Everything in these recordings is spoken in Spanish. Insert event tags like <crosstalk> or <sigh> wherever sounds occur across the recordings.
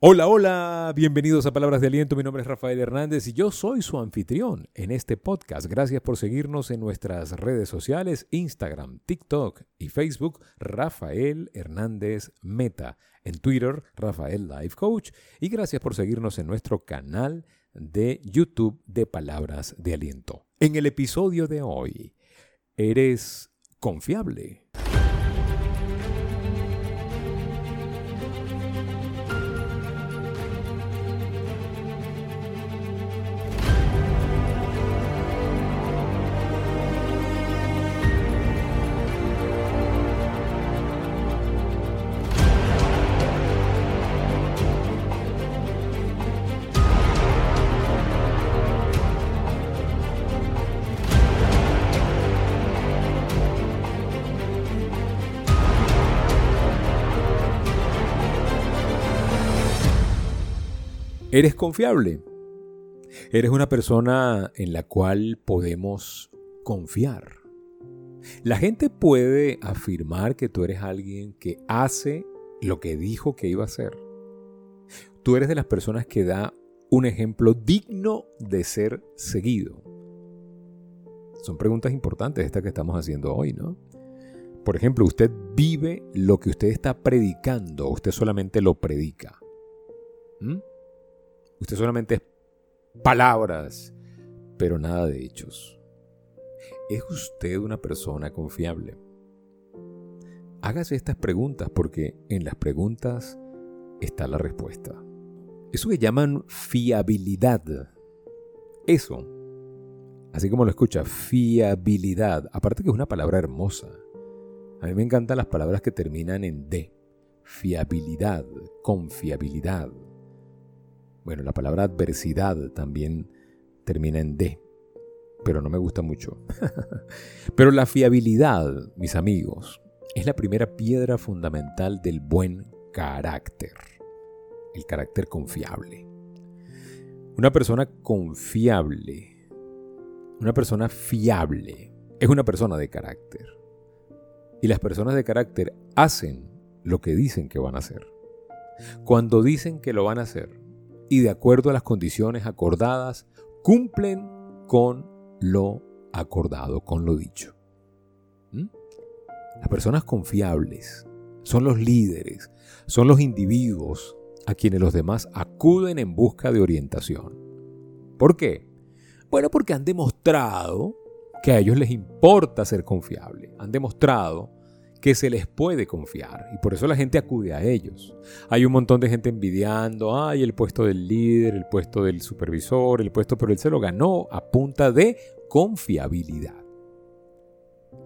Hola, hola, bienvenidos a Palabras de Aliento. Mi nombre es Rafael Hernández y yo soy su anfitrión en este podcast. Gracias por seguirnos en nuestras redes sociales, Instagram, TikTok y Facebook, Rafael Hernández Meta. En Twitter, Rafael Life Coach. Y gracias por seguirnos en nuestro canal de YouTube de Palabras de Aliento. En el episodio de hoy, ¿eres confiable? ¿Eres confiable? ¿Eres una persona en la cual podemos confiar? La gente puede afirmar que tú eres alguien que hace lo que dijo que iba a hacer. Tú eres de las personas que da un ejemplo digno de ser seguido. Son preguntas importantes estas que estamos haciendo hoy, ¿no? Por ejemplo, ¿usted vive lo que usted está predicando usted solamente lo predica? ¿Mm? Usted solamente es palabras, pero nada de hechos. ¿Es usted una persona confiable? Hágase estas preguntas porque en las preguntas está la respuesta. Eso que llaman fiabilidad. Eso, así como lo escucha, fiabilidad. Aparte que es una palabra hermosa. A mí me encantan las palabras que terminan en D. Fiabilidad, confiabilidad. Bueno, la palabra adversidad también termina en D, pero no me gusta mucho. <laughs> pero la fiabilidad, mis amigos, es la primera piedra fundamental del buen carácter, el carácter confiable. Una persona confiable, una persona fiable, es una persona de carácter. Y las personas de carácter hacen lo que dicen que van a hacer. Cuando dicen que lo van a hacer, y de acuerdo a las condiciones acordadas, cumplen con lo acordado, con lo dicho. ¿Mm? Las personas confiables son los líderes, son los individuos a quienes los demás acuden en busca de orientación. ¿Por qué? Bueno, porque han demostrado que a ellos les importa ser confiable. Han demostrado que se les puede confiar y por eso la gente acude a ellos. Hay un montón de gente envidiando, ay, el puesto del líder, el puesto del supervisor, el puesto, pero él se lo ganó a punta de confiabilidad.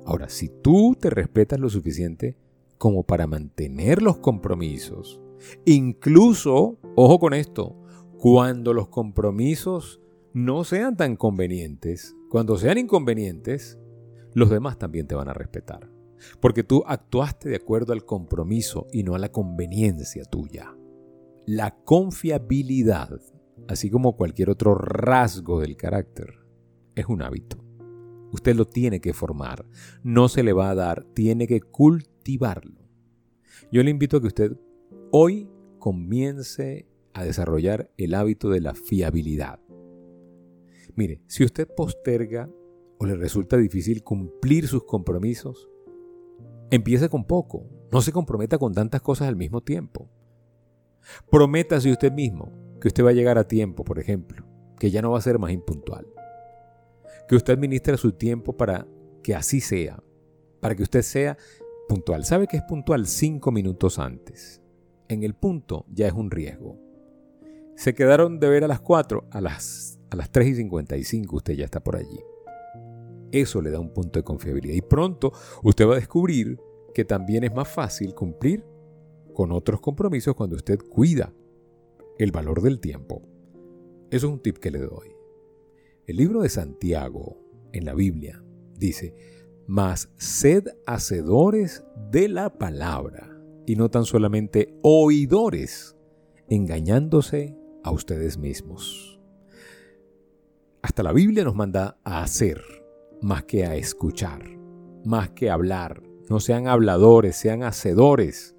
Ahora, si tú te respetas lo suficiente como para mantener los compromisos, incluso, ojo con esto, cuando los compromisos no sean tan convenientes, cuando sean inconvenientes, los demás también te van a respetar porque tú actuaste de acuerdo al compromiso y no a la conveniencia tuya. La confiabilidad, así como cualquier otro rasgo del carácter, es un hábito. Usted lo tiene que formar, no se le va a dar, tiene que cultivarlo. Yo le invito a que usted hoy comience a desarrollar el hábito de la fiabilidad. Mire, si usted posterga o le resulta difícil cumplir sus compromisos, Empiece con poco. No se comprometa con tantas cosas al mismo tiempo. Prométase usted mismo que usted va a llegar a tiempo, por ejemplo, que ya no va a ser más impuntual. Que usted administre su tiempo para que así sea, para que usted sea puntual. ¿Sabe que es puntual cinco minutos antes? En el punto ya es un riesgo. Se quedaron de ver a las 4, a las, a las 3 y 55 usted ya está por allí. Eso le da un punto de confiabilidad. Y pronto usted va a descubrir que también es más fácil cumplir con otros compromisos cuando usted cuida el valor del tiempo. Eso es un tip que le doy. El libro de Santiago en la Biblia dice, mas sed hacedores de la palabra y no tan solamente oidores, engañándose a ustedes mismos. Hasta la Biblia nos manda a hacer más que a escuchar, más que hablar. No sean habladores, sean hacedores.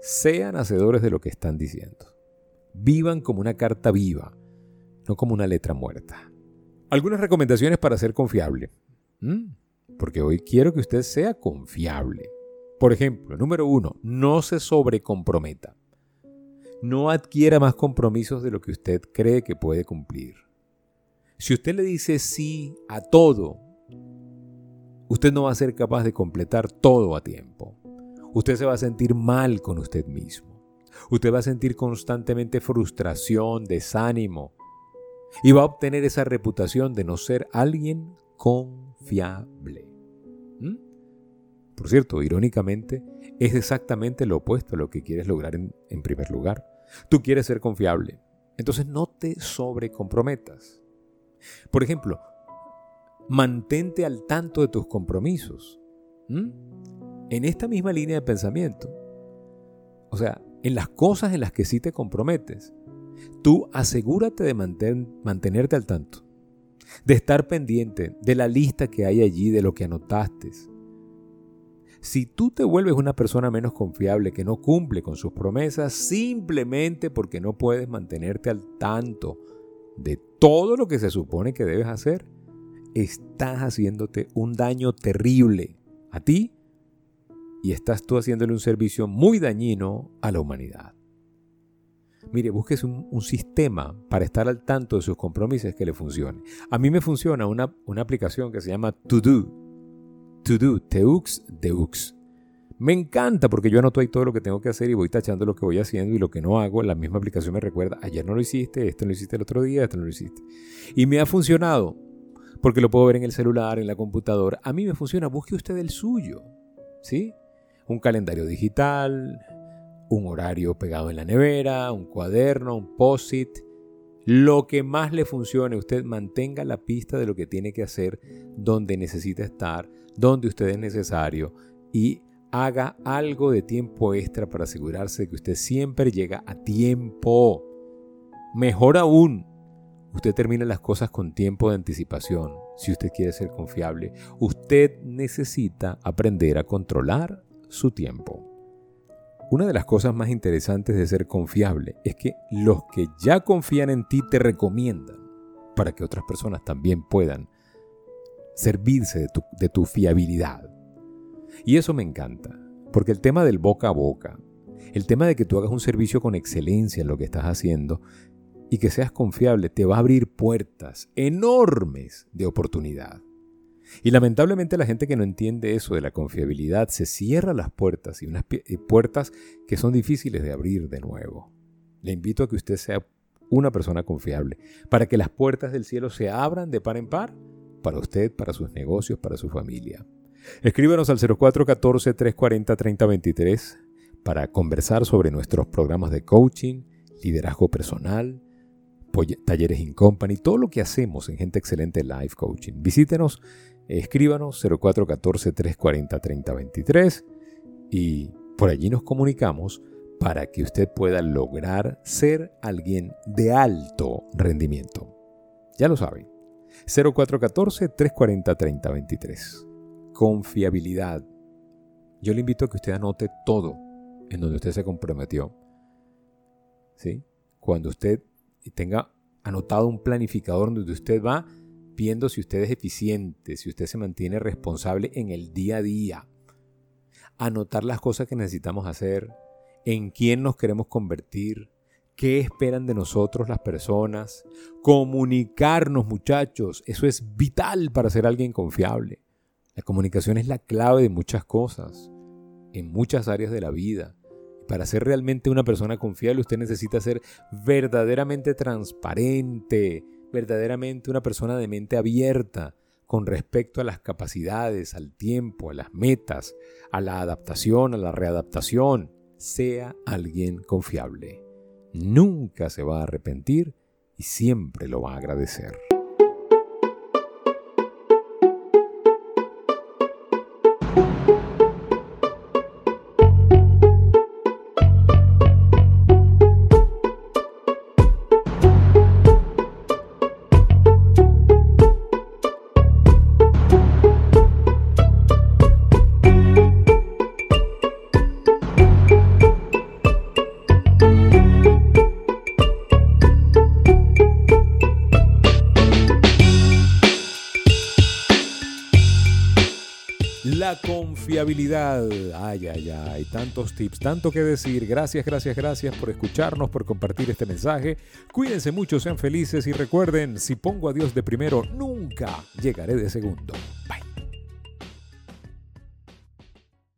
Sean hacedores de lo que están diciendo. Vivan como una carta viva, no como una letra muerta. Algunas recomendaciones para ser confiable. ¿Mm? Porque hoy quiero que usted sea confiable. Por ejemplo, número uno, no se sobrecomprometa. No adquiera más compromisos de lo que usted cree que puede cumplir. Si usted le dice sí a todo, usted no va a ser capaz de completar todo a tiempo. Usted se va a sentir mal con usted mismo. Usted va a sentir constantemente frustración, desánimo y va a obtener esa reputación de no ser alguien confiable. ¿Mm? Por cierto, irónicamente, es exactamente lo opuesto a lo que quieres lograr en, en primer lugar. Tú quieres ser confiable, entonces no te sobrecomprometas. Por ejemplo, mantente al tanto de tus compromisos. En esta misma línea de pensamiento. O sea, en las cosas en las que sí te comprometes, tú asegúrate de mantenerte al tanto, de estar pendiente de la lista que hay allí, de lo que anotaste. Si tú te vuelves una persona menos confiable que no cumple con sus promesas simplemente porque no puedes mantenerte al tanto de todo lo que se supone que debes hacer, estás haciéndote un daño terrible a ti y estás tú haciéndole un servicio muy dañino a la humanidad. Mire, busques un, sistema para estar al tanto de sus compromisos que le funcione. A mí me funciona una, una aplicación que se llama To Do. To Do, Teux, Deux. Me encanta porque yo anoto ahí todo lo que tengo que hacer y voy tachando lo que voy haciendo y lo que no hago. La misma aplicación me recuerda, ayer no lo hiciste, esto no lo hiciste el otro día, esto no lo hiciste. Y me ha funcionado porque lo puedo ver en el celular, en la computadora. A mí me funciona, busque usted el suyo. ¿Sí? Un calendario digital, un horario pegado en la nevera, un cuaderno, un post-it. Lo que más le funcione, usted mantenga la pista de lo que tiene que hacer, donde necesita estar, donde usted es necesario y haga algo de tiempo extra para asegurarse de que usted siempre llega a tiempo. Mejor aún, usted termina las cosas con tiempo de anticipación. Si usted quiere ser confiable, usted necesita aprender a controlar su tiempo. Una de las cosas más interesantes de ser confiable es que los que ya confían en ti te recomiendan para que otras personas también puedan servirse de tu, de tu fiabilidad. Y eso me encanta, porque el tema del boca a boca, el tema de que tú hagas un servicio con excelencia en lo que estás haciendo y que seas confiable, te va a abrir puertas enormes de oportunidad. Y lamentablemente la gente que no entiende eso de la confiabilidad se cierra las puertas y unas puertas que son difíciles de abrir de nuevo. Le invito a que usted sea una persona confiable para que las puertas del cielo se abran de par en par para usted, para sus negocios, para su familia. Escríbanos al 0414-340-3023 para conversar sobre nuestros programas de coaching, liderazgo personal, talleres in company, todo lo que hacemos en Gente Excelente Life Coaching. Visítenos, escríbanos 0414-340-3023 y por allí nos comunicamos para que usted pueda lograr ser alguien de alto rendimiento. Ya lo saben, 0414-340-3023 confiabilidad. Yo le invito a que usted anote todo en donde usted se comprometió. ¿Sí? Cuando usted tenga anotado un planificador donde usted va viendo si usted es eficiente, si usted se mantiene responsable en el día a día. Anotar las cosas que necesitamos hacer, en quién nos queremos convertir, qué esperan de nosotros las personas. Comunicarnos, muchachos, eso es vital para ser alguien confiable. La comunicación es la clave de muchas cosas, en muchas áreas de la vida. Para ser realmente una persona confiable usted necesita ser verdaderamente transparente, verdaderamente una persona de mente abierta con respecto a las capacidades, al tiempo, a las metas, a la adaptación, a la readaptación. Sea alguien confiable. Nunca se va a arrepentir y siempre lo va a agradecer. La confiabilidad. Ay, ay, ay. Tantos tips, tanto que decir. Gracias, gracias, gracias por escucharnos, por compartir este mensaje. Cuídense mucho, sean felices y recuerden, si pongo a Dios de primero, nunca llegaré de segundo.